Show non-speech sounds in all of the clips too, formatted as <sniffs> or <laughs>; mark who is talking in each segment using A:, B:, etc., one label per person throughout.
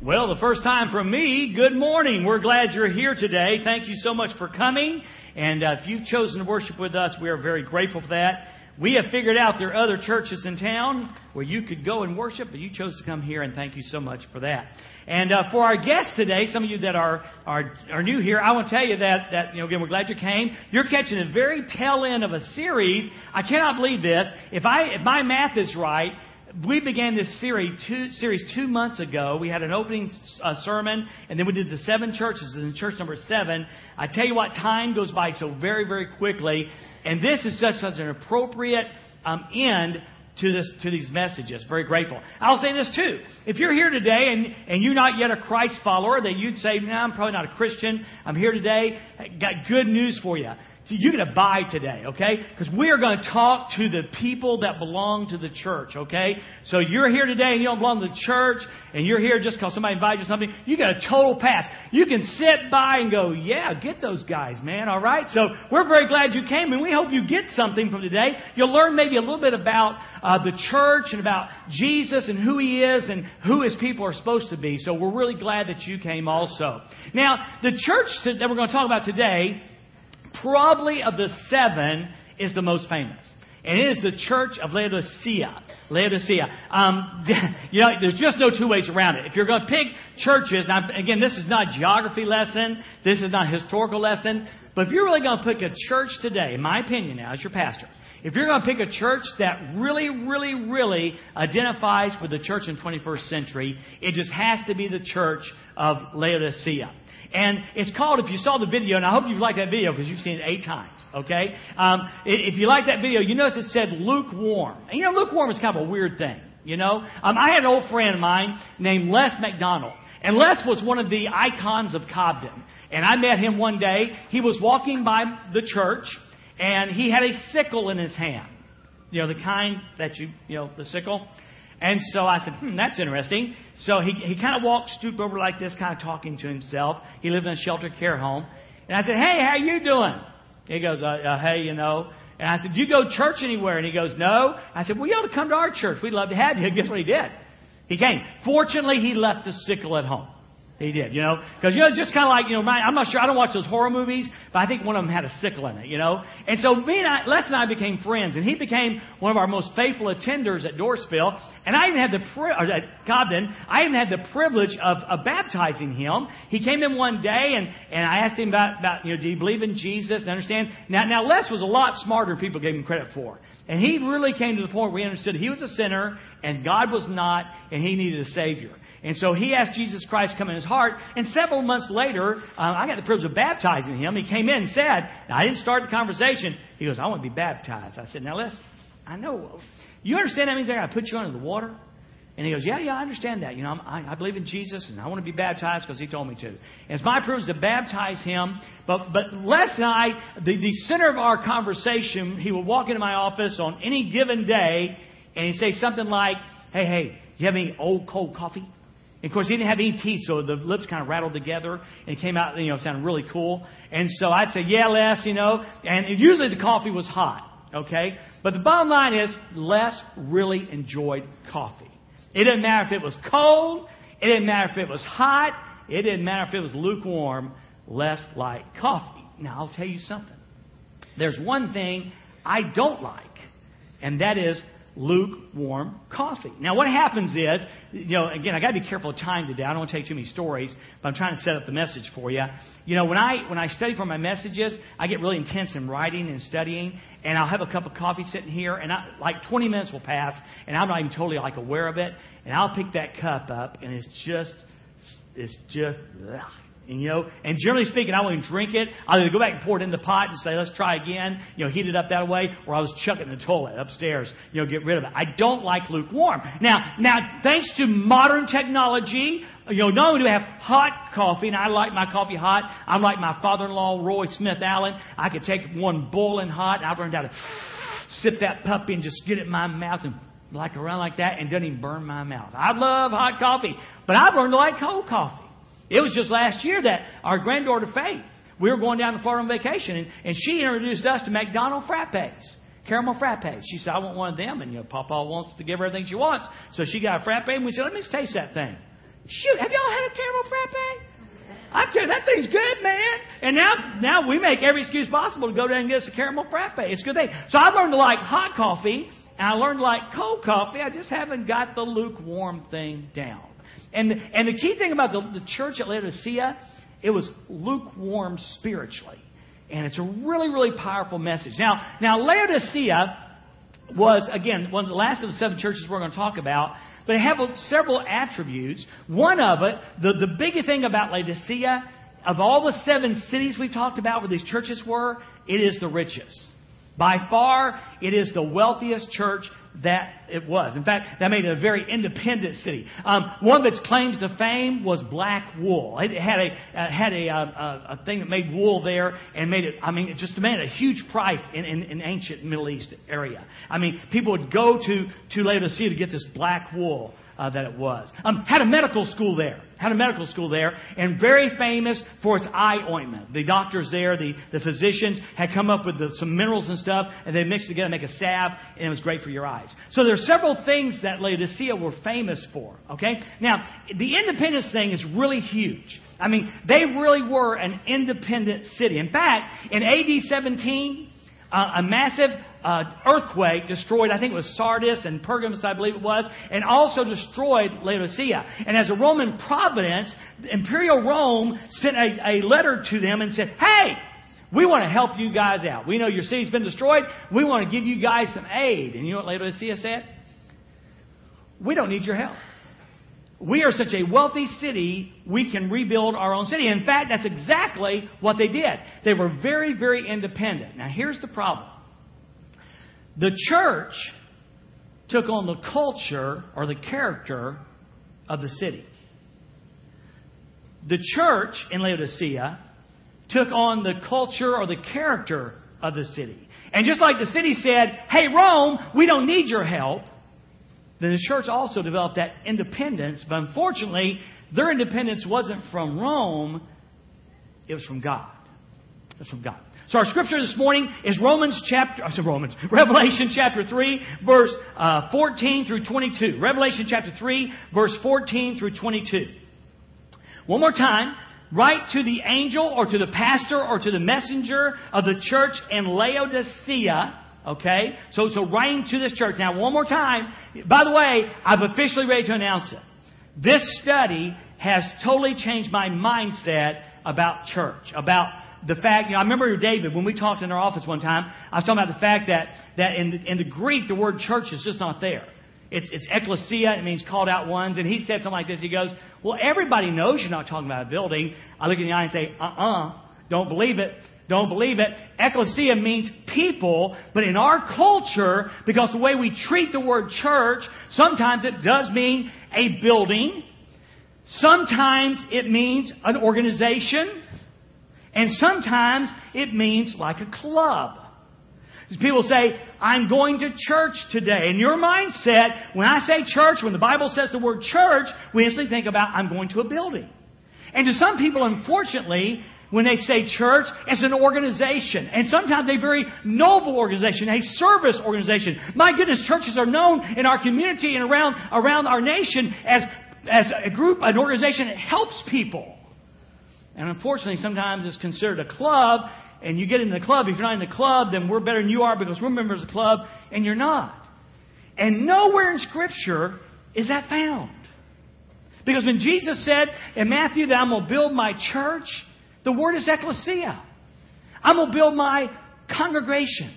A: Well, the first time from me, good morning. We're glad you're here today. Thank you so much for coming. And uh, if you've chosen to worship with us, we are very grateful for that. We have figured out there are other churches in town where you could go and worship, but you chose to come here, and thank you so much for that. And uh, for our guests today, some of you that are, are are new here, I want to tell you that that you know again we're glad you came. You're catching the very tail end of a series. I cannot believe this. If I if my math is right, we began this series two, series two months ago. We had an opening uh, sermon, and then we did the seven churches. And church number seven, I tell you what, time goes by so very, very quickly. And this is such, such an appropriate um, end to this to these messages. Very grateful. I'll say this too. If you're here today and, and you're not yet a Christ follower, that you'd say, no, I'm probably not a Christian. I'm here today. Got good news for you. So you get to buy today, okay? Because we are going to talk to the people that belong to the church, okay? So you're here today and you don't belong to the church, and you're here just because somebody invited you something. You got a total pass. You can sit by and go, yeah, get those guys, man. All right. So we're very glad you came, and we hope you get something from today. You'll learn maybe a little bit about uh, the church and about Jesus and who He is and who His people are supposed to be. So we're really glad that you came also. Now, the church that we're going to talk about today probably of the seven is the most famous. And it is the church of Laodicea. Laodicea. Um, <laughs> you know, there's just no two ways around it. If you're going to pick churches, now again, this is not geography lesson. This is not historical lesson. But if you're really going to pick a church today, in my opinion now, as your pastor, if you're going to pick a church that really, really, really identifies with the church in 21st century, it just has to be the church of Laodicea. And it's called, if you saw the video, and I hope you've liked that video because you've seen it eight times, okay? Um, if you like that video, you notice it said lukewarm. And you know, lukewarm is kind of a weird thing, you know? Um, I had an old friend of mine named Les McDonald. And Les was one of the icons of Cobden. And I met him one day. He was walking by the church, and he had a sickle in his hand. You know, the kind that you, you know, the sickle. And so I said, hmm, that's interesting. So he, he kind of walked, stooped over like this, kind of talking to himself. He lived in a shelter care home. And I said, hey, how you doing? He goes, uh, uh, hey, you know. And I said, do you go to church anywhere? And he goes, no. I said, well, you ought to come to our church. We'd love to have you. <laughs> Guess what he did? He came. Fortunately, he left the sickle at home. He did, you know, because you know, just kind of like you know, my, I'm not sure. I don't watch those horror movies, but I think one of them had a sickle in it, you know. And so me and I, Les and I became friends, and he became one of our most faithful attenders at Dorsville. And I even had the pri- or at Cobden, I even had the privilege of, of baptizing him. He came in one day, and and I asked him about about you know, do you believe in Jesus? And understand now now Les was a lot smarter than people gave him credit for. And he really came to the point where he understood he was a sinner and God was not, and he needed a Savior. And so he asked Jesus Christ to come in his heart. And several months later, um, I got the privilege of baptizing him. He came in and said, I didn't start the conversation. He goes, I want to be baptized. I said, Now let's, I know. You understand that means I got to put you under the water? And he goes, Yeah, yeah, I understand that. You know, I, I believe in Jesus and I want to be baptized because he told me to. And it's my privilege to baptize him. But, but and I, the, the center of our conversation, he would walk into my office on any given day and he'd say something like, Hey, hey, you have any old cold coffee? And of course, he didn't have any teeth, so the lips kind of rattled together, and it came out, you know, sounded really cool. And so I'd say, yeah, Les, you know, and usually the coffee was hot, okay? But the bottom line is, Les really enjoyed coffee. It didn't matter if it was cold, it didn't matter if it was hot, it didn't matter if it was lukewarm, Les liked coffee. Now, I'll tell you something. There's one thing I don't like, and that is lukewarm coffee. Now, what happens is, you know, again, I got to be careful of time today. I don't want to take too many stories, but I'm trying to set up the message for you. You know, when I when I study for my messages, I get really intense in writing and studying, and I'll have a cup of coffee sitting here, and I, like 20 minutes will pass, and I'm not even totally like aware of it, and I'll pick that cup up, and it's just, it's just. Ugh and, you know, and generally speaking, I won't drink it. I'll either go back and pour it in the pot and say, let's try again, you know, heat it up that way, or I'll just chuck it in the toilet upstairs, you know, get rid of it. I don't like lukewarm. Now, now, thanks to modern technology, you know, not only do we have hot coffee, and I like my coffee hot, I'm like my father-in-law, Roy Smith Allen. I could take one boiling hot, I've learned how to sip that puppy and just get it in my mouth and like around like that, and doesn't even burn my mouth. I love hot coffee, but I've learned to like cold coffee. It was just last year that our granddaughter Faith, we were going down to Florida on vacation, and, and she introduced us to McDonald frappes, caramel frappes. She said, "I want one of them," and you know, Papa wants to give her everything she wants, so she got a frappe, and we said, "Let me taste that thing." Shoot, have y'all had a caramel frappe? I tell you, that thing's good, man. And now, now we make every excuse possible to go down and get us a caramel frappe. It's a good thing. So I learned to like hot coffee, and I learned to like cold coffee. I just haven't got the lukewarm thing down. And and the key thing about the, the church at Laodicea, it was lukewarm spiritually, and it's a really really powerful message. Now now Laodicea was again one of the last of the seven churches we're going to talk about but it had several attributes. One of it, the, the big thing about Laodicea, of all the seven cities we've talked about where these churches were, it is the richest. By far, it is the wealthiest church that it was. In fact, that made it a very independent city. Um, one of its claims to fame was black wool. It had a uh, had a, uh, a, a thing that made wool there and made it. I mean, it just demanded a huge price in, in, in ancient Middle East area. I mean, people would go to to Laodicea to get this black wool uh, that it was. Um, had a medical school there. Had a medical school there, and very famous for its eye ointment. The doctors there, the, the physicians, had come up with the, some minerals and stuff, and they mixed together to make a salve, and it was great for your eyes. So there are several things that Laodicea were famous for. Okay, now the independence thing is really huge. I mean, they really were an independent city. In fact, in AD 17, uh, a massive uh, earthquake destroyed, I think it was Sardis and Pergamus, I believe it was, and also destroyed Laodicea. And as a Roman providence, Imperial Rome sent a, a letter to them and said, Hey, we want to help you guys out. We know your city's been destroyed. We want to give you guys some aid. And you know what Laodicea said? We don't need your help. We are such a wealthy city, we can rebuild our own city. In fact, that's exactly what they did. They were very, very independent. Now, here's the problem the church took on the culture or the character of the city. The church in Laodicea took on the culture or the character of the city. And just like the city said, hey, Rome, we don't need your help, then the church also developed that independence. But unfortunately, their independence wasn't from Rome, it was from God. It was from God. So our scripture this morning is Romans chapter, I said Romans, <laughs> Revelation chapter 3, verse uh, 14 through 22. Revelation chapter 3, verse 14 through 22. One more time. Write to the angel or to the pastor or to the messenger of the church in Laodicea. Okay? So, so writing to this church. Now, one more time. By the way, I'm officially ready to announce it. This study has totally changed my mindset about church, about the fact, you know, I remember David, when we talked in our office one time, I was talking about the fact that, that in, the, in the Greek, the word church is just not there. It's, it's ecclesia, it means called out ones. And he said something like this. He goes, Well, everybody knows you're not talking about a building. I look in the eye and say, Uh uh-uh, uh, don't believe it. Don't believe it. Ecclesia means people, but in our culture, because the way we treat the word church, sometimes it does mean a building. Sometimes it means an organization. And sometimes it means like a club. People say, I'm going to church today. In your mindset, when I say church, when the Bible says the word church, we instantly think about, I'm going to a building. And to some people, unfortunately, when they say church, it's an organization. And sometimes a very noble organization, a service organization. My goodness, churches are known in our community and around, around our nation as, as a group, an organization that helps people. And unfortunately, sometimes it's considered a club, and you get in the club. If you're not in the club, then we're better than you are because we're members of the club, and you're not. And nowhere in Scripture is that found. Because when Jesus said in Matthew that I'm going to build my church, the word is ecclesia. I'm going to build my congregation.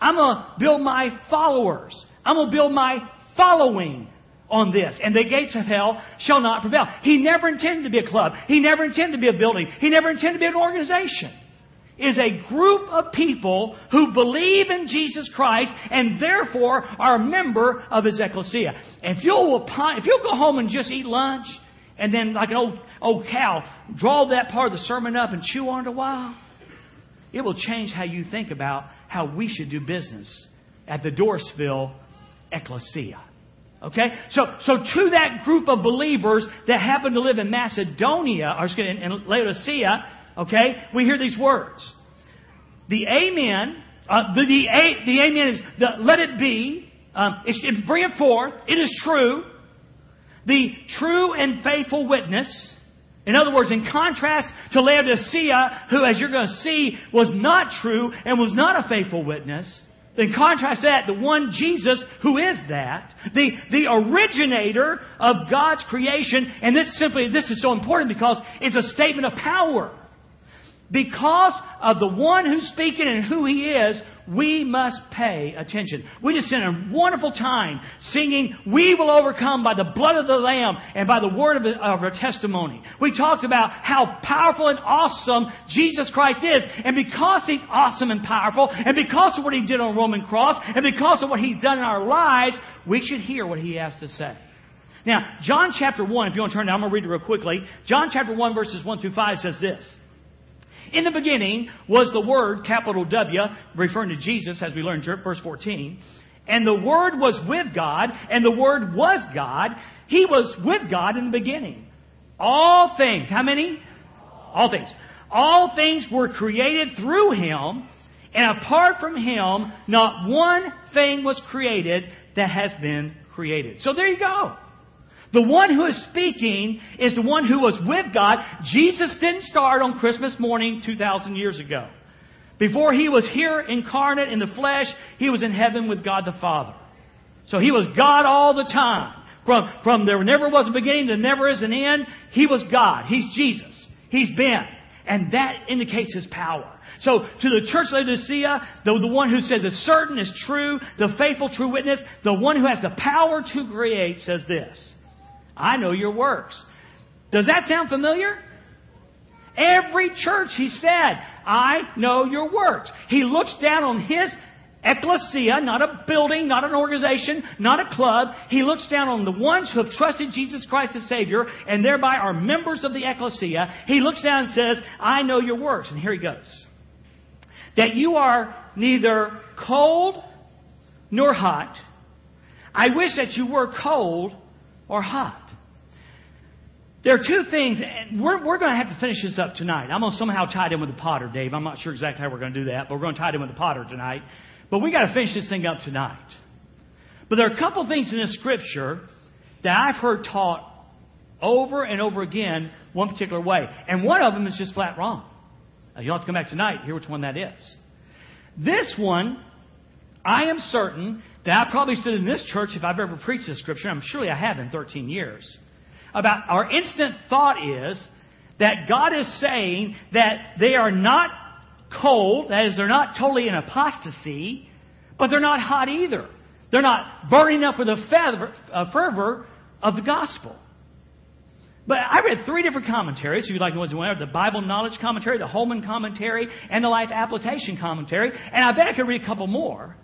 A: I'm going to build my followers. I'm going to build my following on this, and the gates of hell shall not prevail. He never intended to be a club. He never intended to be a building. He never intended to be an organization. Is a group of people who believe in Jesus Christ and therefore are a member of His ecclesia. If you'll, if you'll go home and just eat lunch and then, like an old, old cow, draw that part of the sermon up and chew on it a while, it will change how you think about how we should do business at the Dorsville Ecclesia. Okay? So, so to that group of believers that happen to live in Macedonia, or excuse me, in Laodicea, okay, we hear these words. The amen, uh, the, the, the amen is the let it be, um, it's, it's bring it forth, it is true. the true and faithful witness. In other words, in contrast to Laodicea, who, as you're going to see, was not true and was not a faithful witness, in contrast that, the one Jesus who is that, the, the originator of God's creation, and this simply, this is so important because it's a statement of power. Because of the one who's speaking and who he is, we must pay attention. We just spent a wonderful time singing, We will overcome by the blood of the Lamb and by the word of, of our testimony. We talked about how powerful and awesome Jesus Christ is. And because He's awesome and powerful, and because of what He did on the Roman cross, and because of what He's done in our lives, we should hear what He has to say. Now, John chapter 1, if you want to turn down, I'm going to read it real quickly. John chapter 1, verses 1 through 5 says this. In the beginning was the Word, capital W, referring to Jesus, as we learned verse 14. And the Word was with God, and the Word was God. He was with God in the beginning. All things, how many? All things. All things were created through Him, and apart from Him, not one thing was created that has been created. So there you go. The one who is speaking is the one who was with God. Jesus didn't start on Christmas morning 2,000 years ago. Before he was here incarnate in the flesh, he was in heaven with God the Father. So he was God all the time. From, from there never was a beginning, there never is an end. He was God. He's Jesus. He's been. And that indicates his power. So to the church of Laodicea, the, the one who says is certain, is true, the faithful true witness, the one who has the power to create says this. I know your works. Does that sound familiar? Every church, he said, I know your works. He looks down on his ecclesia, not a building, not an organization, not a club. He looks down on the ones who have trusted Jesus Christ as Savior and thereby are members of the ecclesia. He looks down and says, I know your works. And here he goes. That you are neither cold nor hot. I wish that you were cold or hot. There are two things, and we're, we're going to have to finish this up tonight. I'm going to somehow tie it in with the potter, Dave. I'm not sure exactly how we're going to do that, but we're going to tie it in with the potter tonight. But we got to finish this thing up tonight. But there are a couple things in the scripture that I've heard taught over and over again one particular way. And one of them is just flat wrong. Now, you'll have to come back tonight hear which one that is. This one, I am certain that I probably stood in this church if I've ever preached this scripture. I'm surely I have in 13 years about our instant thought is that God is saying that they are not cold, that is, they're not totally in apostasy, but they're not hot either. They're not burning up with a fervor of the gospel. But I read three different commentaries, if you'd like to know the Bible Knowledge Commentary, the Holman Commentary, and the Life Application Commentary, and I bet I could read a couple more.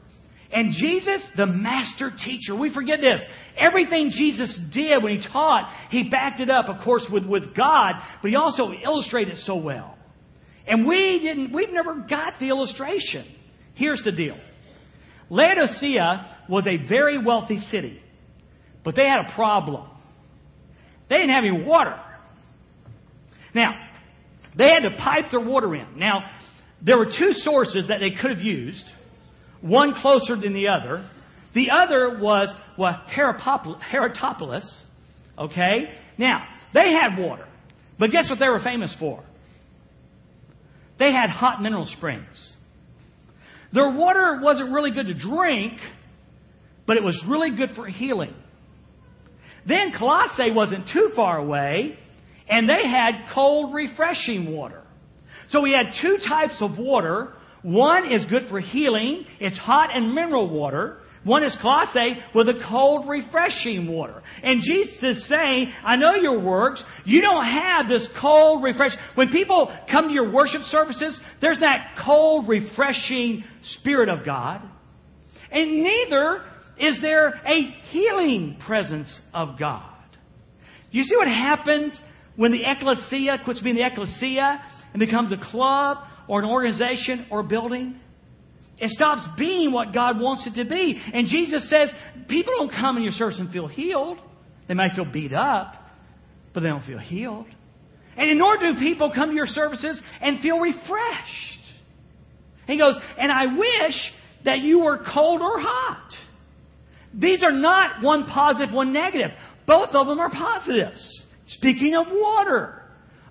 A: And Jesus, the master teacher, we forget this. Everything Jesus did when he taught, he backed it up, of course, with, with God, but he also illustrated it so well. And we didn't, we've never got the illustration. Here's the deal. Laodicea was a very wealthy city, but they had a problem. They didn't have any water. Now, they had to pipe their water in. Now, there were two sources that they could have used one closer than the other. The other was well, Hierapolis. Okay? Now, they had water. But guess what they were famous for? They had hot mineral springs. Their water wasn't really good to drink, but it was really good for healing. Then Colossae wasn't too far away, and they had cold, refreshing water. So we had two types of water one is good for healing. It's hot and mineral water. One is Colossae with a cold, refreshing water. And Jesus is saying, I know your works. You don't have this cold, refresh. When people come to your worship services, there's that cold, refreshing Spirit of God. And neither is there a healing presence of God. You see what happens when the ecclesia quits being the ecclesia and becomes a club or an organization or building. It stops being what God wants it to be. And Jesus says, people don't come in your service and feel healed. They might feel beat up, but they don't feel healed. And nor do people come to your services and feel refreshed. He goes, and I wish that you were cold or hot. These are not one positive, one negative. Both of them are positives. Speaking of water.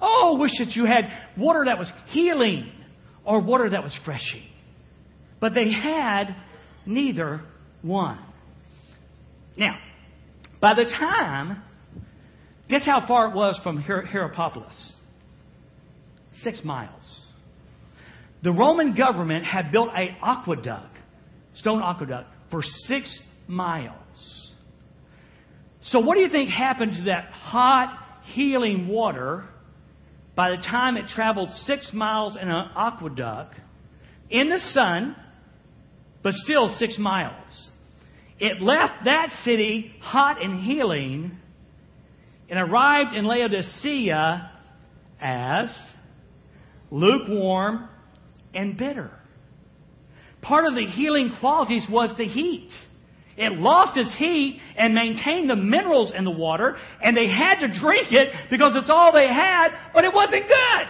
A: Oh, wish that you had water that was healing or water that was freshing. But they had neither one. Now, by the time, guess how far it was from Hier- Hierapolis? Six miles. The Roman government had built an aqueduct, stone aqueduct, for six miles. So, what do you think happened to that hot, healing water by the time it traveled six miles in an aqueduct in the sun, but still six miles? It left that city hot and healing and arrived in Laodicea as lukewarm and bitter. Part of the healing qualities was the heat. It lost its heat and maintained the minerals in the water, and they had to drink it because it's all they had, but it wasn't good.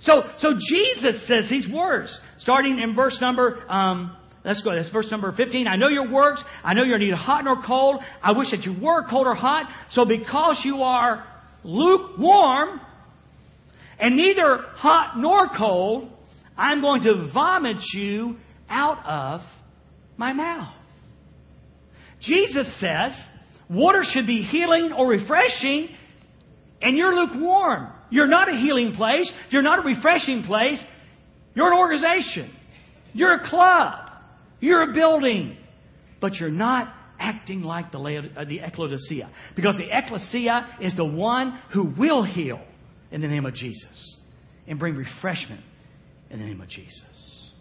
A: So, so Jesus says these words, starting in verse number, um, let's go, that's verse number 15. I know your works. I know you're neither hot nor cold. I wish that you were cold or hot. So because you are lukewarm and neither hot nor cold, I'm going to vomit you out of my mouth. Jesus says water should be healing or refreshing, and you're lukewarm. You're not a healing place. You're not a refreshing place. You're an organization. You're a club. You're a building. But you're not acting like the, uh, the ecclesia. Because the ecclesia is the one who will heal in the name of Jesus and bring refreshment in the name of Jesus.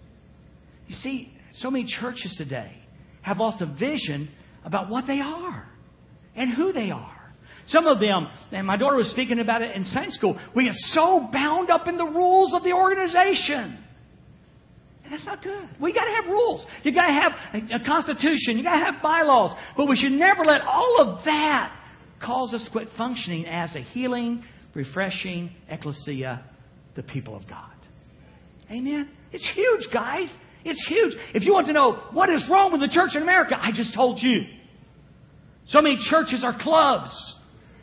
A: You see, so many churches today have lost a vision about what they are and who they are. Some of them, and my daughter was speaking about it in Sunday school, we get so bound up in the rules of the organization. And that's not good. We got to have rules. You got to have a, a constitution. You got to have bylaws. But we should never let all of that cause us to quit functioning as a healing, refreshing ecclesia, the people of God. Amen. It's huge, guys. It's huge. If you want to know what is wrong with the church in America, I just told you. So many churches are clubs.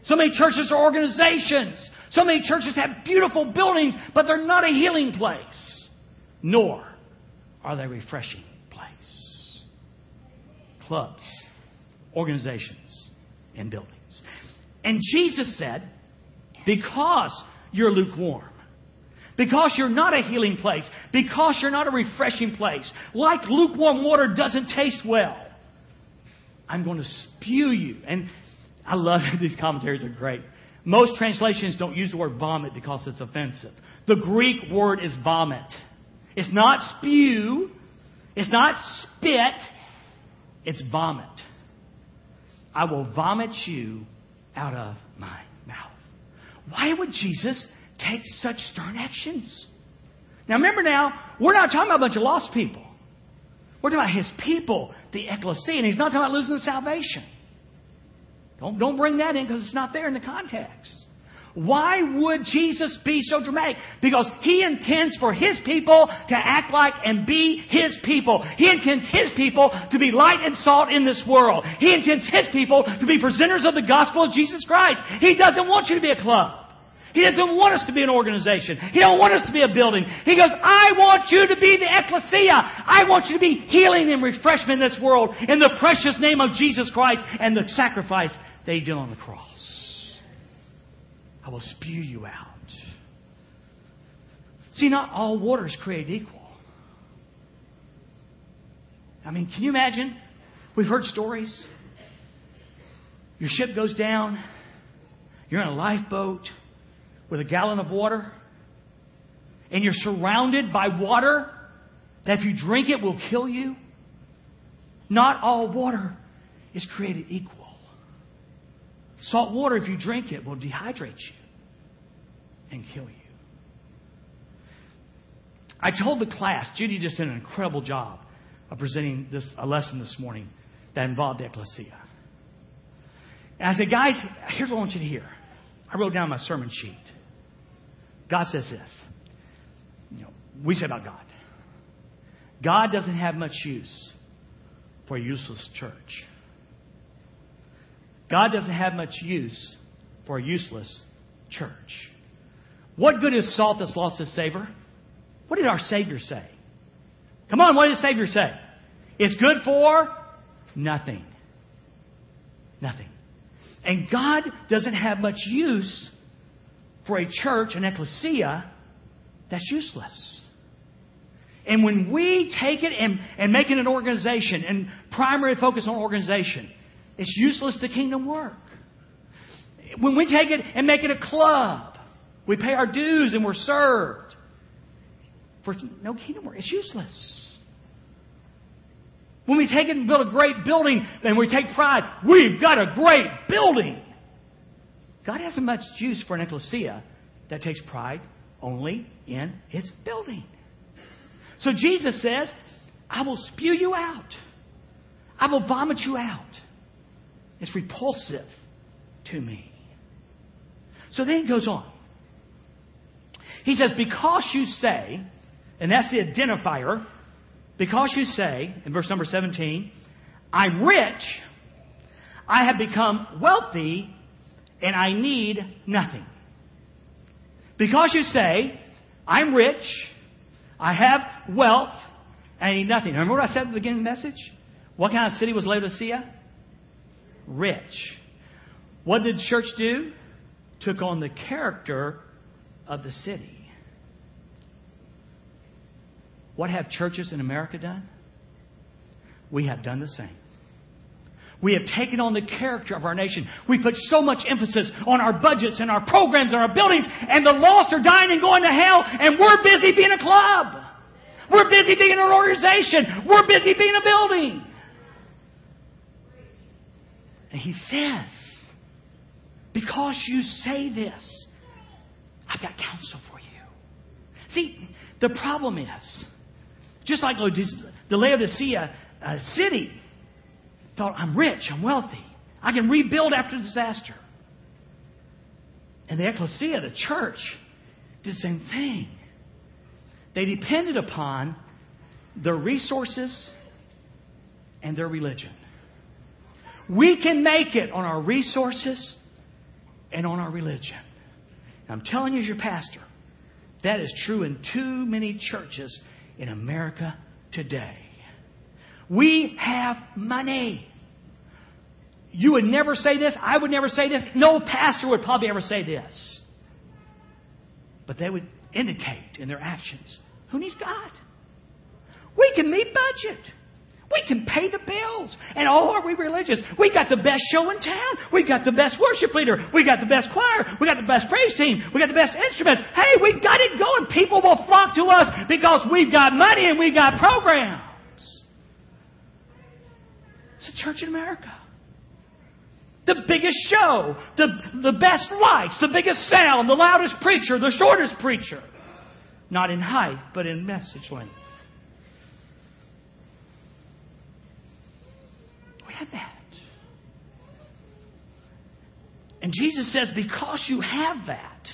A: So many churches are organizations. So many churches have beautiful buildings, but they're not a healing place. Nor are they a refreshing place. Clubs, organizations, and buildings. And Jesus said, because you're lukewarm, because you're not a healing place, because you're not a refreshing place, like lukewarm water doesn't taste well, I'm going to spew you. And I love <laughs> it. These commentaries are great. Most translations don't use the word vomit because it's offensive. The Greek word is vomit. It's not spew. It's not spit. It's vomit. I will vomit you out of my mouth. Why would Jesus take such stern actions? Now remember now, we're not talking about a bunch of lost people. We're talking about his people, the ecclesia, and he's not talking about losing the salvation. Don't, don't bring that in because it's not there in the context. Why would Jesus be so dramatic? Because He intends for His people to act like and be His people. He intends His people to be light and salt in this world. He intends His people to be presenters of the gospel of Jesus Christ. He doesn't want you to be a club. He doesn't want us to be an organization. He don't want us to be a building. He goes, I want you to be the ecclesia. I want you to be healing and refreshment in this world in the precious name of Jesus Christ and the sacrifice He did on the cross. I will spew you out. See, not all water is created equal. I mean, can you imagine? We've heard stories. Your ship goes down. You're in a lifeboat with a gallon of water, and you're surrounded by water that if you drink it will kill you, not all water is created equal. Salt water, if you drink it, will dehydrate you and kill you. I told the class, Judy just did an incredible job of presenting this a lesson this morning that involved ecclesia. And I said, guys, here's what I want you to hear. I wrote down my sermon sheet. God says this. You know, we say about God. God doesn't have much use for a useless church. God doesn't have much use for a useless church. What good is salt that's lost its savor? What did our Savior say? Come on, what did the Savior say? It's good for nothing. Nothing. And God doesn't have much use for a church, an ecclesia, that's useless. And when we take it and, and make it an organization and primary focus on organization, it's useless to kingdom work. When we take it and make it a club, we pay our dues and we're served. For no kingdom work, it's useless. When we take it and build a great building and we take pride, we've got a great building. God hasn't much use for an ecclesia that takes pride only in its building. So Jesus says, I will spew you out. I will vomit you out. It's repulsive to me. So then he goes on. He says, Because you say, and that's the identifier, because you say, in verse number 17, I'm rich, I have become wealthy, and I need nothing. Because you say, I'm rich, I have wealth, and I need nothing. Remember what I said at the beginning of the message? What kind of city was Laodicea? Rich. What did the church do? Took on the character of the city. What have churches in America done? We have done the same. We have taken on the character of our nation. We put so much emphasis on our budgets and our programs and our buildings, and the lost are dying and going to hell, and we're busy being a club. We're busy being an organization. We're busy being a building. And he says, because you say this, I've got counsel for you. See, the problem is, just like the Laodicea uh, city thought, I'm rich, I'm wealthy, I can rebuild after disaster. And the ecclesia, the church, did the same thing. They depended upon their resources and their religion. We can make it on our resources and on our religion. I'm telling you, as your pastor, that is true in too many churches in America today. We have money. You would never say this. I would never say this. No pastor would probably ever say this. But they would indicate in their actions who needs God? We can meet budget. We can pay the bills. And oh, are we religious? We got the best show in town. We got the best worship leader. We got the best choir. We got the best praise team. We got the best instruments. Hey, we got it going. People will flock to us because we've got money and we've got programs. It's a church in America. The biggest show, the, the best lights, the biggest sound, the loudest preacher, the shortest preacher. Not in height, but in message length. have that. And Jesus says, Because you have that,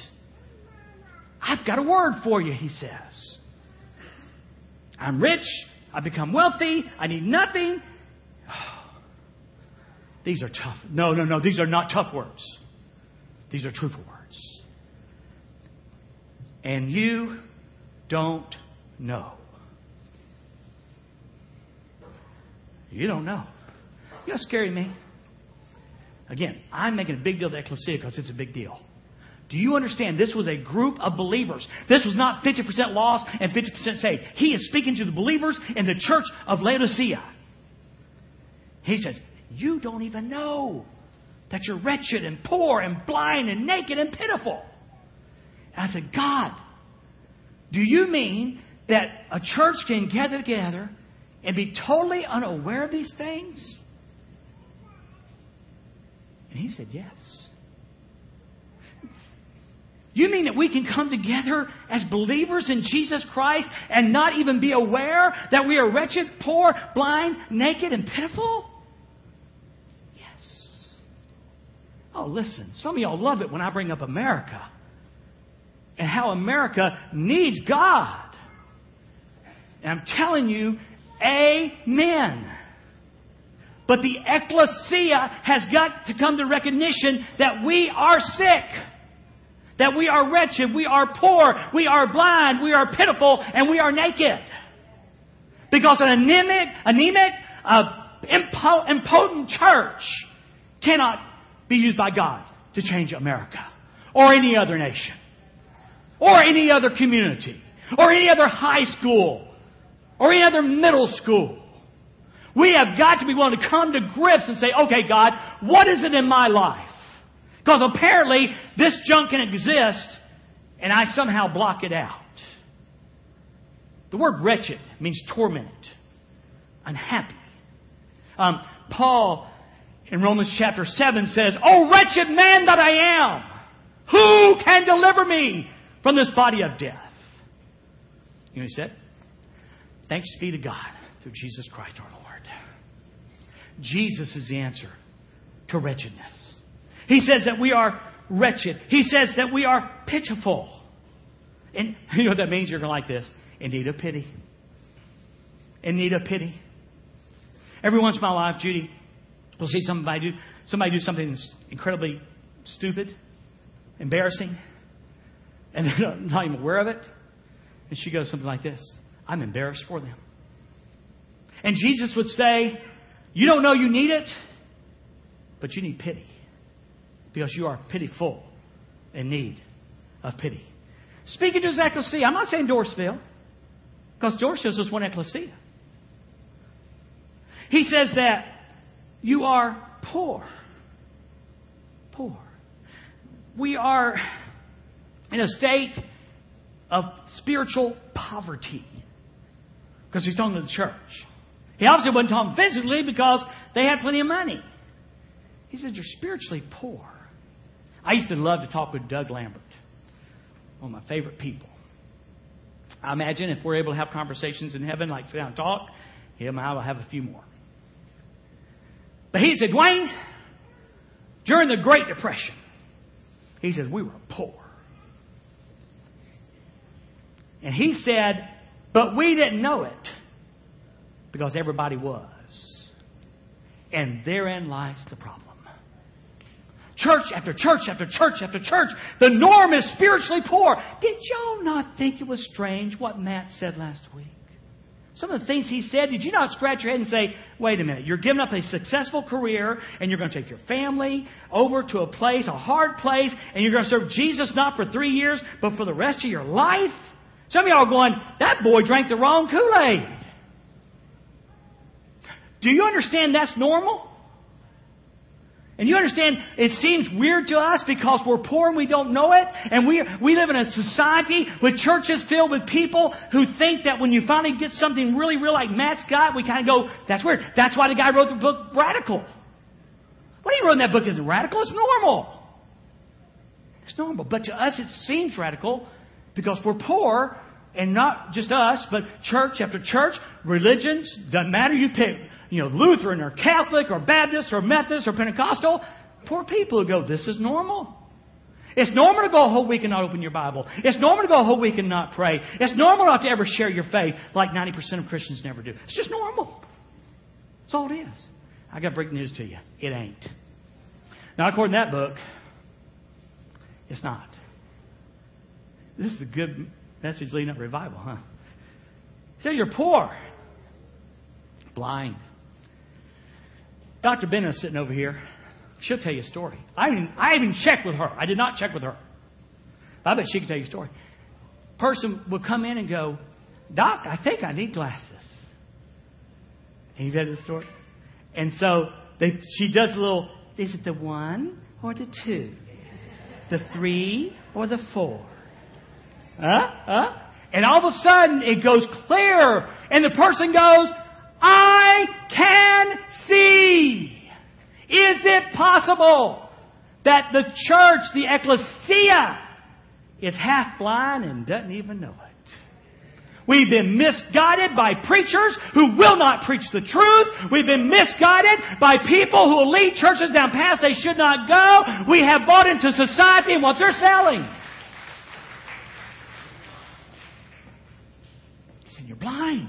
A: I've got a word for you, he says. I'm rich. I become wealthy. I need nothing. <sighs> these are tough. No, no, no. These are not tough words. These are truthful words. And you don't know. You don't know. You know what's scary me? Again, I'm making a big deal of the ecclesia because it's a big deal. Do you understand? This was a group of believers. This was not 50% lost and 50% saved. He is speaking to the believers in the church of Laodicea. He says, You don't even know that you're wretched and poor and blind and naked and pitiful. And I said, God, do you mean that a church can gather together and be totally unaware of these things? And he said, Yes. You mean that we can come together as believers in Jesus Christ and not even be aware that we are wretched, poor, blind, naked, and pitiful? Yes. Oh, listen, some of y'all love it when I bring up America and how America needs God. And I'm telling you, amen. But the ecclesia has got to come to recognition that we are sick. That we are wretched, we are poor, we are blind, we are pitiful, and we are naked. Because an anemic, anemic, impo- impotent church cannot be used by God to change America or any other nation or any other community or any other high school or any other middle school. We have got to be willing to come to grips and say, okay, God, what is it in my life? Because apparently this junk can exist and I somehow block it out. The word wretched means tormented, unhappy. Um, Paul in Romans chapter 7 says, Oh, wretched man that I am! Who can deliver me from this body of death? You know what he said? Thanks be to God through Jesus Christ our Lord. Jesus is the answer to wretchedness. He says that we are wretched. He says that we are pitiful. And <laughs> you know what that means? You're going to like this. In need of pity. In need of pity. Every once in my life, Judy will see somebody do, somebody do something incredibly stupid, embarrassing, and <laughs> they're not even aware of it. And she goes something like this I'm embarrassed for them. And Jesus would say, You don't know you need it, but you need pity because you are pitiful in need of pity. Speaking to his ecclesia, I'm not saying Dorsville, because Dorsville is one ecclesia. He says that you are poor. Poor. We are in a state of spiritual poverty. Because he's talking to the church. He obviously wasn't talking physically because they had plenty of money. He said, You're spiritually poor. I used to love to talk with Doug Lambert, one of my favorite people. I imagine if we're able to have conversations in heaven, like sit down and talk, him and I will have a few more. But he said, Dwayne, during the Great Depression, he said, we were poor. And he said, but we didn't know it because everybody was. And therein lies the problem. Church after church after church after church, the norm is spiritually poor. Did y'all not think it was strange what Matt said last week? Some of the things he said, did you not scratch your head and say, wait a minute, you're giving up a successful career and you're going to take your family over to a place, a hard place, and you're going to serve Jesus not for three years, but for the rest of your life? Some of y'all are going, that boy drank the wrong Kool-Aid. Do you understand that's normal? And you understand, it seems weird to us because we're poor and we don't know it. And we, we live in a society with churches filled with people who think that when you finally get something really real like Matt's got, we kind of go, that's weird. That's why the guy wrote the book Radical. What he wrote in that book isn't radical, it's normal. It's normal. But to us, it seems radical because we're poor and not just us, but church after church, religions, doesn't matter you pick, you know, Lutheran or Catholic or Baptist or Methodist or Pentecostal, poor people who go, this is normal. It's normal to go a whole week and not open your Bible. It's normal to go a whole week and not pray. It's normal not to ever share your faith like 90% of Christians never do. It's just normal. That's all it is. I got breaking news to you. It ain't. Now, according to that book, it's not. This is a good message leading up revival, huh? It says you're poor, blind. Dr. Bennett is sitting over here. She'll tell you a story. I even, I even checked with her. I did not check with her. I bet she can tell you a story. Person would come in and go, Doc, I think I need glasses. And you've heard the story? And so they, she does a little, is it the one or the two? The three or the four? Huh? Huh? And all of a sudden it goes clear and the person goes, I can see. Is it possible that the church, the ecclesia, is half blind and doesn't even know it? We've been misguided by preachers who will not preach the truth. We've been misguided by people who lead churches down paths they should not go. We have bought into society and what they're selling. He said, You're blind.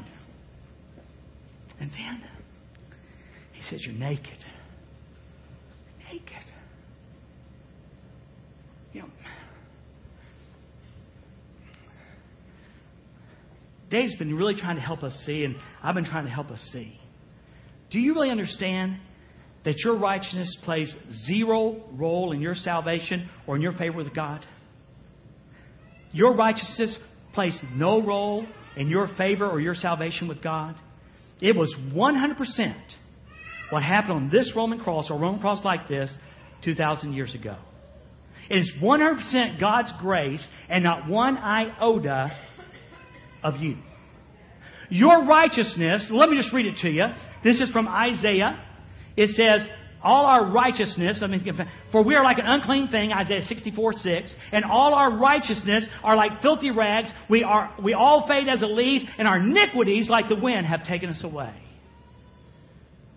A: And then he says, You're naked. Naked. You know, Dave's been really trying to help us see, and I've been trying to help us see. Do you really understand that your righteousness plays zero role in your salvation or in your favor with God? Your righteousness plays no role in your favor or your salvation with God. It was 100% what happened on this Roman cross or Roman cross like this 2,000 years ago. It is 100% God's grace and not one iota of you. Your righteousness, let me just read it to you. This is from Isaiah. It says, all our righteousness, I mean, for we are like an unclean thing, Isaiah 64, 6, and all our righteousness are like filthy rags. We are, we all fade as a leaf, and our iniquities, like the wind, have taken us away.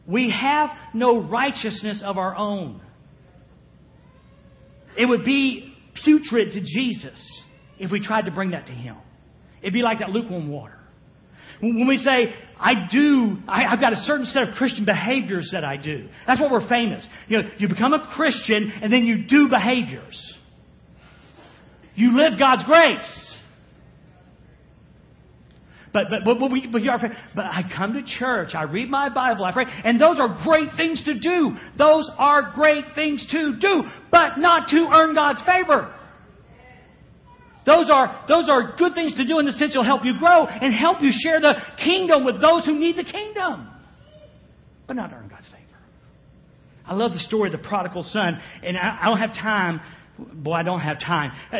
A: We have no righteousness of our own. It would be putrid to Jesus if we tried to bring that to Him. It'd be like that lukewarm water. When we say, I do, I, have got a certain set of Christian behaviors that I do. That's what we're famous. You know, you become a Christian and then you do behaviors. You live God's grace. But, but, but, but, we, but, but I come to church, I read my Bible, I pray, and those are great things to do. Those are great things to do, but not to earn God's favor. Those are, those are good things to do in the sense it'll help you grow and help you share the kingdom with those who need the kingdom. But not earn God's favor. I love the story of the prodigal son, and I, I don't have time. Boy, I don't have time. Uh,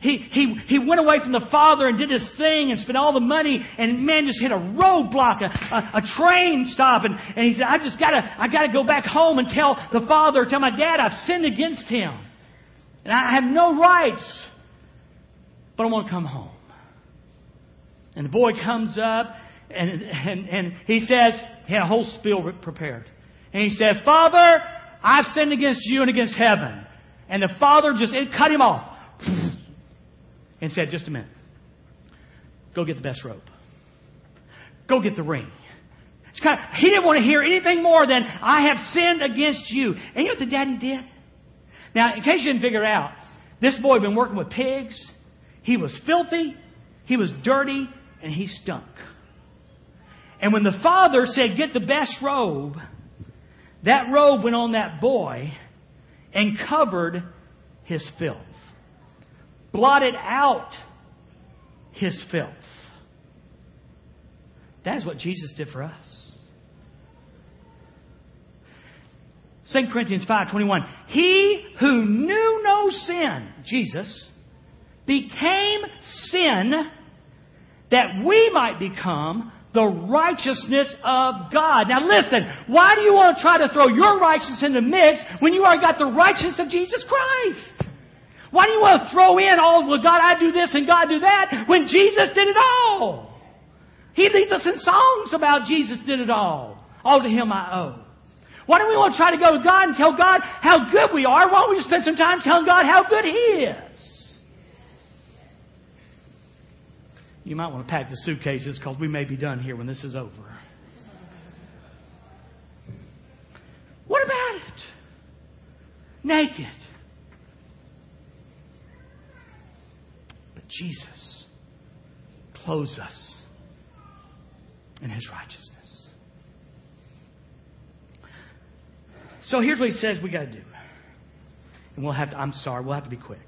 A: he, he, he went away from the father and did his thing and spent all the money, and man just hit a roadblock, a, a, a train stop, and, and he said, I just gotta, I gotta go back home and tell the father, tell my dad I've sinned against him. And I have no rights but I want to come home. And the boy comes up and, and, and he says, he had a whole spiel prepared. And he says, Father, I've sinned against you and against heaven. And the father just it cut him off <sniffs> and said, Just a minute. Go get the best rope. Go get the ring. Kind of, he didn't want to hear anything more than, I have sinned against you. And you know what the daddy did? Now, in case you didn't figure it out, this boy had been working with pigs he was filthy, he was dirty, and he stunk. And when the father said, Get the best robe, that robe went on that boy and covered his filth, blotted out his filth. That is what Jesus did for us. 2 Corinthians 5:21 He who knew no sin, Jesus, became sin that we might become the righteousness of God. Now listen, why do you want to try to throw your righteousness in the mix when you already got the righteousness of Jesus Christ? Why do you want to throw in all, well, God, I do this and God do that when Jesus did it all? He leads us in songs about Jesus did it all. All to Him I owe. Why don't we want to try to go to God and tell God how good we are? Why don't we just spend some time telling God how good He is? You might want to pack the suitcases because we may be done here when this is over. What about it? Naked. But Jesus clothes us in his righteousness. So here's what he says we got to do. And we'll have to, I'm sorry, we'll have to be quick.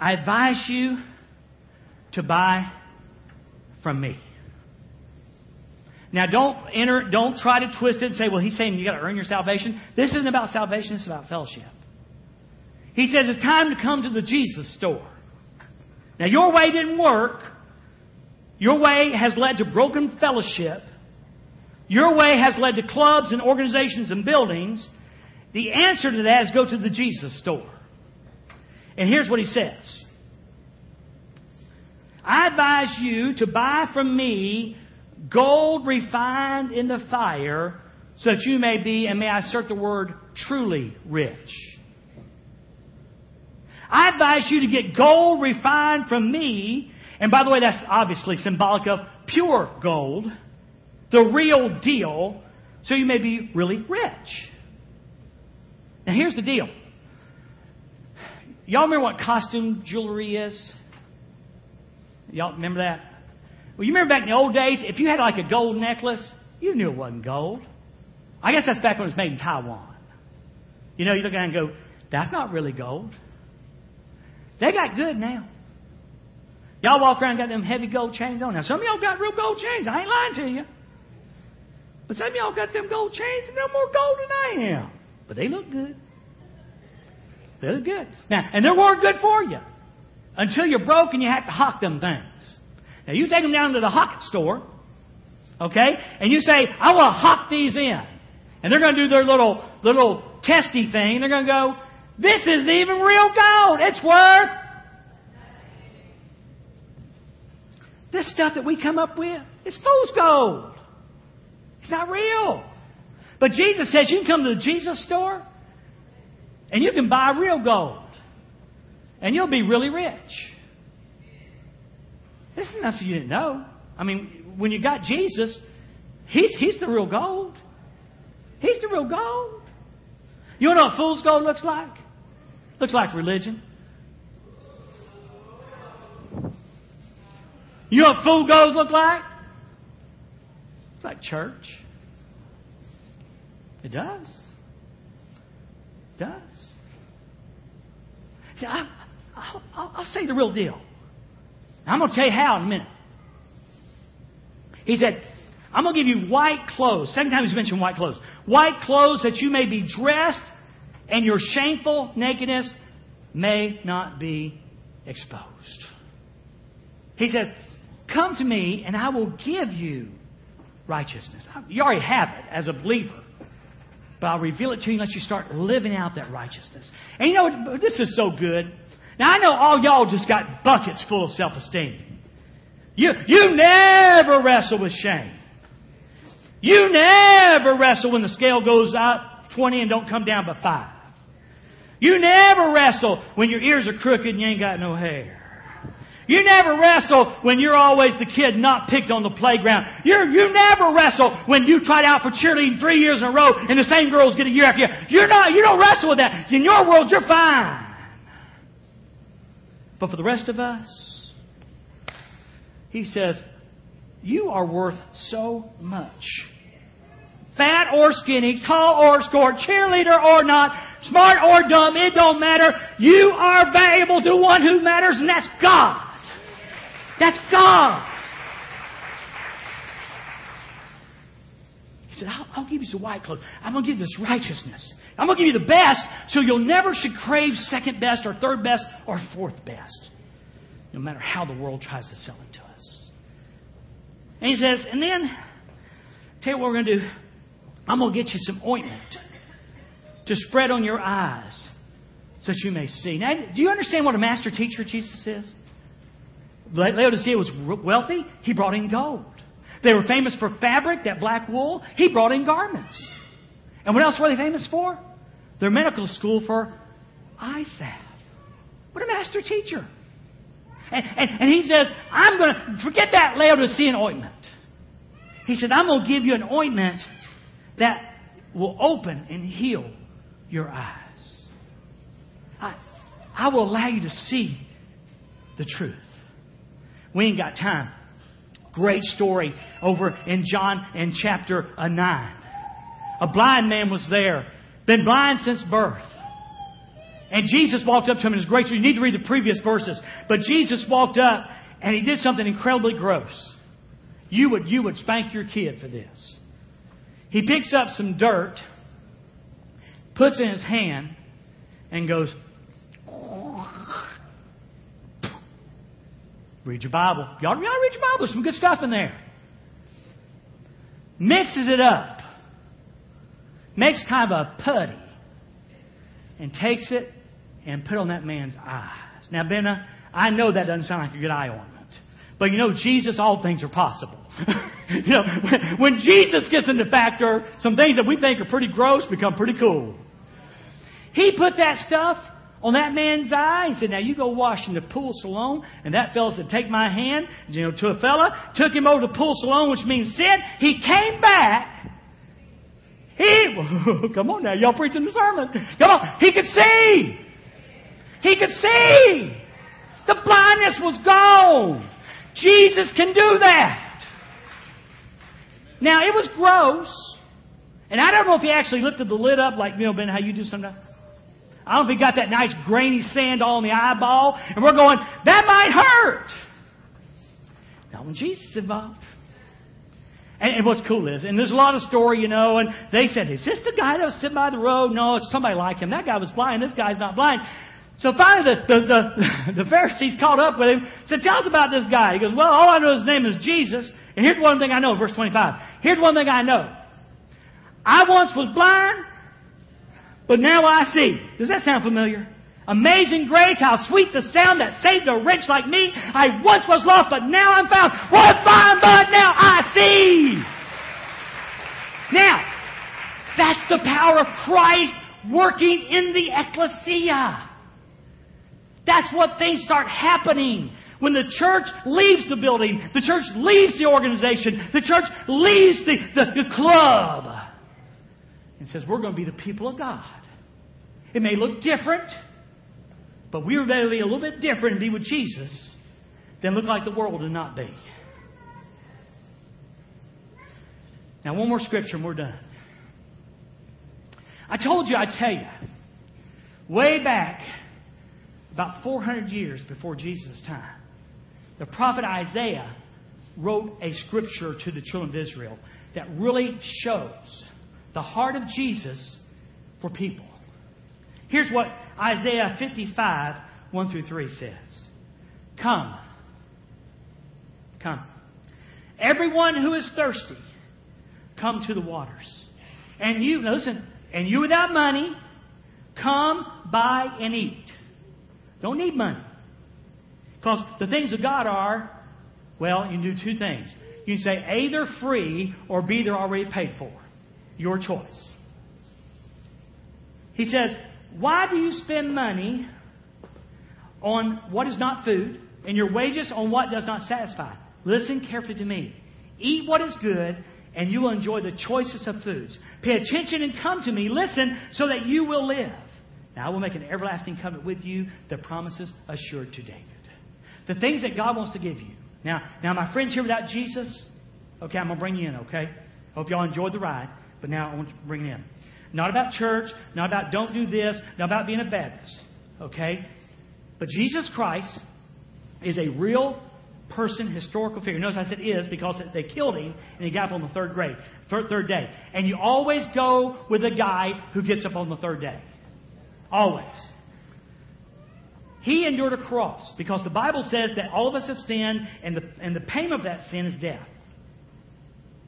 A: I advise you to buy from me. Now don't enter, don't try to twist it and say, well, he's saying you gotta earn your salvation. This isn't about salvation, it's about fellowship. He says it's time to come to the Jesus store. Now your way didn't work. Your way has led to broken fellowship. Your way has led to clubs and organizations and buildings. The answer to that is go to the Jesus store. And here's what he says. I advise you to buy from me gold refined in the fire so that you may be, and may I assert the word, truly rich. I advise you to get gold refined from me, and by the way, that's obviously symbolic of pure gold, the real deal, so you may be really rich. Now, here's the deal. Y'all remember what costume jewelry is? Y'all remember that? Well, you remember back in the old days, if you had like a gold necklace, you knew it wasn't gold. I guess that's back when it was made in Taiwan. You know, you look at it and go, that's not really gold. They got good now. Y'all walk around and got them heavy gold chains on. Now, some of y'all got real gold chains. I ain't lying to you. But some of y'all got them gold chains and they're more gold than I am. But they look good. They look good. Now, and they weren't good for you until you're broke and you have to hock them things. Now, you take them down to the hock store, okay, and you say, I want to hock these in. And they're going to do their little, little testy thing. They're going to go, this isn't even real gold. It's worth This stuff that we come up with, it's fool's gold. It's not real. But Jesus says you can come to the Jesus store and you can buy real gold. And you'll be really rich. This is nothing you didn't know. I mean, when you got Jesus, he's, he's the real gold. He's the real gold. You know what fool's gold looks like? Looks like religion. You know what fool goes look like? It's like church. It does. It does. See, I, I'll, I'll say the real deal. I'm going to tell you how in a minute. He said, I'm going to give you white clothes. Second time he's mentioned white clothes. White clothes that you may be dressed and your shameful nakedness may not be exposed. He says, Come to me, and I will give you righteousness. You already have it as a believer. But I'll reveal it to you and let you start living out that righteousness. And you know, this is so good. Now, I know all y'all just got buckets full of self esteem. You, you never wrestle with shame. You never wrestle when the scale goes up 20 and don't come down but 5. You never wrestle when your ears are crooked and you ain't got no hair. You never wrestle when you're always the kid not picked on the playground. You're, you never wrestle when you tried out for cheerleading three years in a row and the same girls get a year after year. You're not, you don't wrestle with that. In your world, you're fine. But for the rest of us, he says, you are worth so much. Fat or skinny, tall or short, cheerleader or not, smart or dumb, it don't matter. You are valuable to one who matters, and that's God. That's God. Said, I'll, I'll, give you some white clothes. I'm going to give you this righteousness. I'm going to give you the best so you'll never should crave second best or third best or fourth best. No matter how the world tries to sell it to us. And he says, and then, tell you what we're going to do. I'm going to get you some ointment to spread on your eyes so that you may see. Now, do you understand what a master teacher Jesus is? Laodicea was wealthy. He brought in gold. They were famous for fabric, that black wool. He brought in garments. And what else were they famous for? Their medical school for eye. What a master teacher. And, and, and he says, I'm going to, forget that Laodicean ointment. He said, I'm going to give you an ointment that will open and heal your eyes. I, I will allow you to see the truth. We ain't got time. Great story over in John in chapter uh, 9. A blind man was there, been blind since birth. And Jesus walked up to him in his grace. You need to read the previous verses. But Jesus walked up and he did something incredibly gross. You would, you would spank your kid for this. He picks up some dirt, puts in his hand, and goes, Read your Bible. Y'all, y'all read your Bible. Some good stuff in there. Mixes it up. Makes kind of a putty. And takes it and put on that man's eyes. Now, Benna, I know that doesn't sound like a good eye ornament. But you know, Jesus, all things are possible. <laughs> you know, when Jesus gets into factor, some things that we think are pretty gross become pretty cool. He put that stuff on that man's eye. He said, Now you go wash in the pool Siloam. And that fellow said, Take my hand, you know, to a fella, took him over to pool Siloam, which means sin. He came back He, <laughs> come on now, y'all preaching the sermon. Come on. He could see. He could see. The blindness was gone. Jesus can do that. Now, it was gross. And I don't know if he actually lifted the lid up like, you know, Ben, how you do sometimes. I don't know if he got that nice grainy sand all in the eyeball. And we're going, that might hurt. Now, when Jesus is involved, and, and, what's cool is, and there's a lot of story, you know, and they said, is this the guy that was sitting by the road? No, it's somebody like him. That guy was blind. This guy's not blind. So finally, the, the, the, <laughs> the Pharisees caught up with him, said, Tell us about this guy. He goes, Well, all I know his name is Jesus. And here's one thing I know, verse 25. Here's one thing I know. I once was blind, but now I see. Does that sound familiar? Amazing grace, how sweet the sound that saved a wretch like me. I once was lost, but now I'm found. Was blind, but now I see. Now, that's the power of Christ working in the ecclesia. That's what things start happening. When the church leaves the building, the church leaves the organization, the church leaves the, the, the club, and says, We're going to be the people of God. It may look different, but we're going to be a little bit different and be with Jesus than look like the world and not be. Now, one more scripture and we're done. I told you I'd tell you, way back about 400 years before Jesus' time, the prophet Isaiah wrote a scripture to the children of Israel that really shows the heart of Jesus for people. Here's what Isaiah 55, 1 through 3 says Come. Come. Everyone who is thirsty, come to the waters. And you, listen, and you without money, come buy and eat. Don't need money. Because the things of God are, well, you can do two things. You can say A, they're free, or B, they're already paid for. Your choice. He says, Why do you spend money on what is not food, and your wages on what does not satisfy? Listen carefully to me. Eat what is good, and you will enjoy the choicest of foods. Pay attention and come to me. Listen so that you will live. Now I will make an everlasting covenant with you, the promises assured to David. The things that God wants to give you. Now, now my friends here without Jesus, okay, I'm going to bring you in, okay? Hope y'all enjoyed the ride, but now I want to bring it in. Not about church, not about don't do this, not about being a Baptist, okay? But Jesus Christ is a real person, historical figure. Notice I said is because they killed him and he got up on the third grade, third, third day. And you always go with a guy who gets up on the third day. Always. He endured a cross because the Bible says that all of us have sinned and the, and the payment of that sin is death.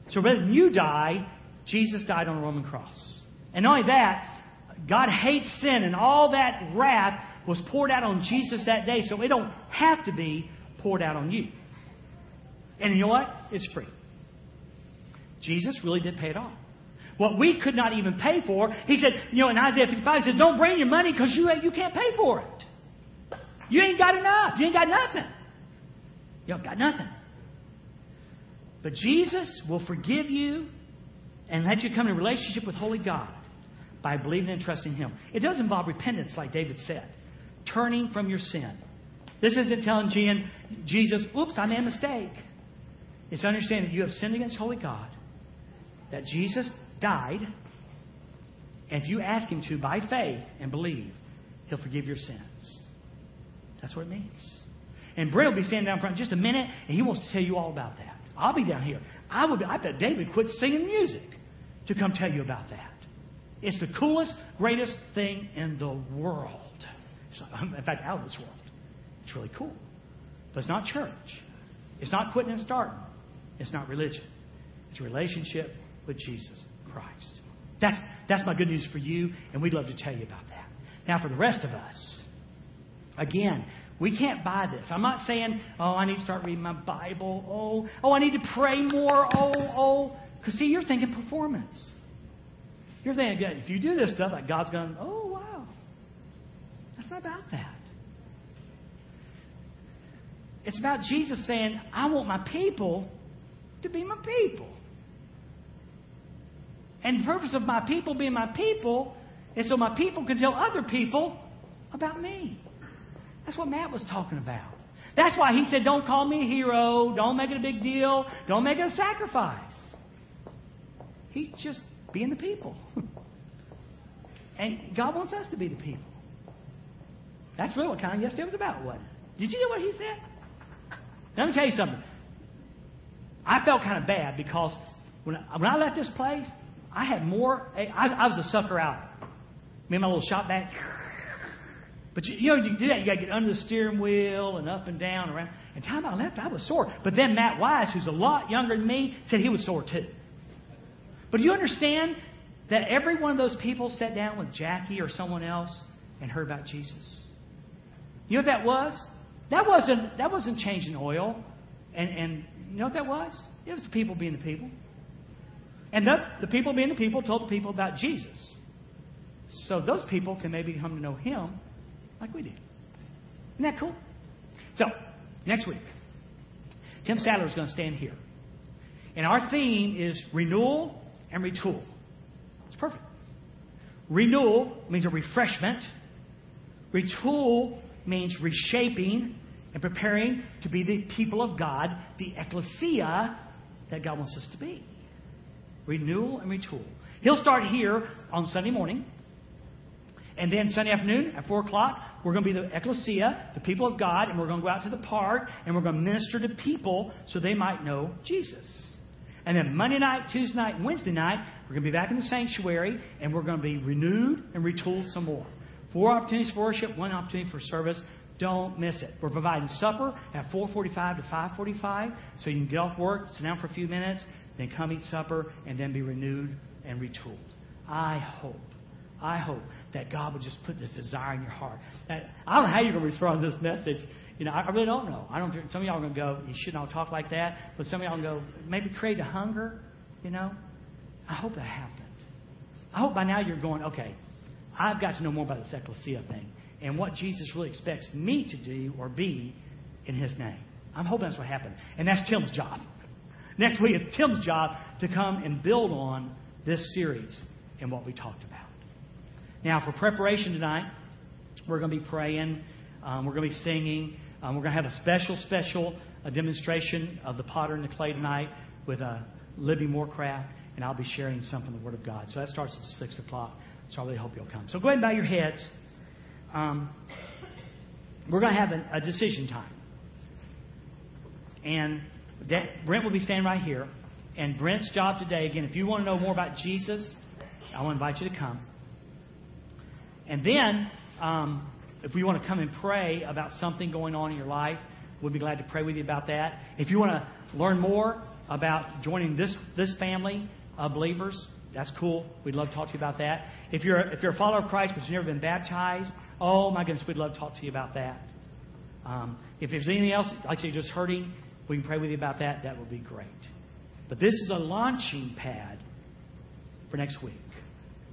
A: So rather than you die, Jesus died on a Roman cross. And not only that, God hates sin and all that wrath was poured out on Jesus that day, so it don't have to be poured out on you. And you know what? It's free. Jesus really did pay it all. What we could not even pay for, he said, you know, in Isaiah 55, he says, don't bring your money because you, you can't pay for it. You ain't got enough. You ain't got nothing. You don't got nothing. But Jesus will forgive you and let you come in relationship with Holy God by believing and trusting Him. It does involve repentance, like David said, turning from your sin. This isn't telling Jesus, oops, I made a mistake. It's understanding that you have sinned against Holy God, that Jesus died, and if you ask Him to by faith and believe, He'll forgive your sins. That's what it means. And Brent will be standing down front in just a minute, and he wants to tell you all about that. I'll be down here. I would. I bet David quit singing music to come tell you about that. It's the coolest, greatest thing in the world. Um, in fact, out of this world. It's really cool. But it's not church. It's not quitting and starting. It's not religion. It's a relationship with Jesus. Christ. That's, that's my good news for you, and we'd love to tell you about that. Now, for the rest of us, again, we can't buy this. I'm not saying, oh, I need to start reading my Bible. Oh, oh, I need to pray more. Oh, oh. Because, see, you're thinking performance. You're thinking, if you do this stuff, like God's going, oh, wow. That's not about that. It's about Jesus saying, I want my people to be my people. And the purpose of my people being my people is so my people can tell other people about me. That's what Matt was talking about. That's why he said, Don't call me a hero. Don't make it a big deal. Don't make it a sacrifice. He's just being the people. <laughs> and God wants us to be the people. That's really what Kanye yesterday was about, wasn't it? Did you hear what he said? Let me tell you something. I felt kind of bad because when I, when I left this place, I had more. I, I was a sucker out. Me and my little shop back. But you, you know, you do that. You got to get under the steering wheel and up and down around. And time I left, I was sore. But then Matt Wise, who's a lot younger than me, said he was sore too. But do you understand that every one of those people sat down with Jackie or someone else and heard about Jesus? You know what that was? That wasn't that wasn't changing oil, and and you know what that was? It was the people being the people, and the, the people being the people told the people about Jesus. So those people can maybe come to know Him like we did. Isn't that cool? So next week, Tim Sadler is going to stand here, and our theme is renewal and retool. It's perfect. Renewal means a refreshment. Retool means reshaping and preparing to be the people of God, the ecclesia that God wants us to be. Renewal and retool. He'll start here on Sunday morning. And then Sunday afternoon at 4 o'clock, we're going to be the ecclesia, the people of God, and we're going to go out to the park and we're going to minister to people so they might know Jesus. And then Monday night, Tuesday night, Wednesday night, we're going to be back in the sanctuary and we're going to be renewed and retooled some more. Four opportunities for worship, one opportunity for service. Don't miss it. We're providing supper at 4:45 to 5:45, so you can get off work, sit down for a few minutes, then come eat supper, and then be renewed and retooled. I hope, I hope that God would just put this desire in your heart. I don't know how you're going to respond to this message. You know, I, really don't know. I don't. Some of y'all are to go, you should not all talk like that. But some of y'all go, maybe create a hunger. You know, I hope that happened. I hope by now you're going, okay, I've got to know more about this ecclesia thing and what Jesus really expects me to do or be in His name. I'm hoping that's what happened. And that's Tim's job. Next week is Tim's job to come and build on this series and what we talked about. Now, for preparation tonight, we're going to be praying, um, we're going to be singing, um, we're going to have a special, special demonstration of the potter and the clay tonight with uh, Libby Moorcraft, and I'll be sharing some from the Word of God. So that starts at 6 o'clock. So I really hope you'll come. So go ahead and bow your heads. Um, we're going to have a, a decision time. And Brent will be standing right here. And Brent's job today, again, if you want to know more about Jesus, I want to invite you to come. And then, um, if you want to come and pray about something going on in your life, we'd be glad to pray with you about that. If you want to learn more about joining this, this family of believers, that's cool. We'd love to talk to you about that. If you're, if you're a follower of Christ but you've never been baptized, oh my goodness, we'd love to talk to you about that. Um, if there's anything else, like you're just hurting, we can pray with you about that. That would be great. But this is a launching pad for next week.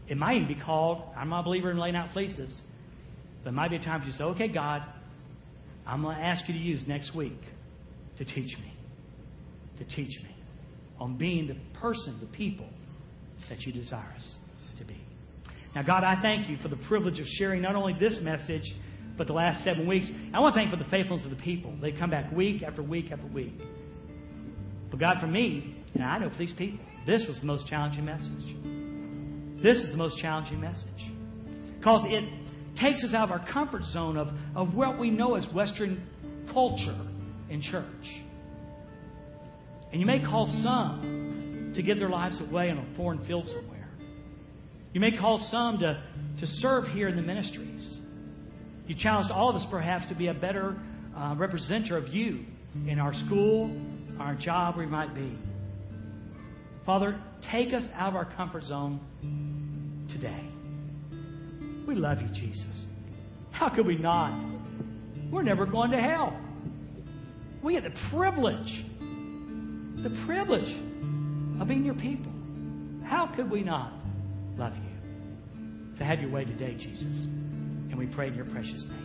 A: It might even be called, I'm a believer in laying out fleeces, it might be a time for you say, okay, God, I'm going to ask you to use next week to teach me. To teach me on being the person, the people that you desire us to be. Now, God, I thank you for the privilege of sharing not only this message, but the last seven weeks. I want to thank you for the faithfulness of the people. They come back week after week after week. But God, for me, and I know for these people, this was the most challenging message. This is the most challenging message. Because it takes us out of our comfort zone of, of what we know as Western culture in church. And you may call some to give their lives away on a foreign field somewhere. You may call some to, to serve here in the ministries. You challenged all of us, perhaps, to be a better uh, representative of you in our school, our job, we might be. Father, take us out of our comfort zone today. We love you, Jesus. How could we not? We're never going to hell. We get the privilege, the privilege of being your people. How could we not love you? So have your way today, Jesus. And we pray in your precious name.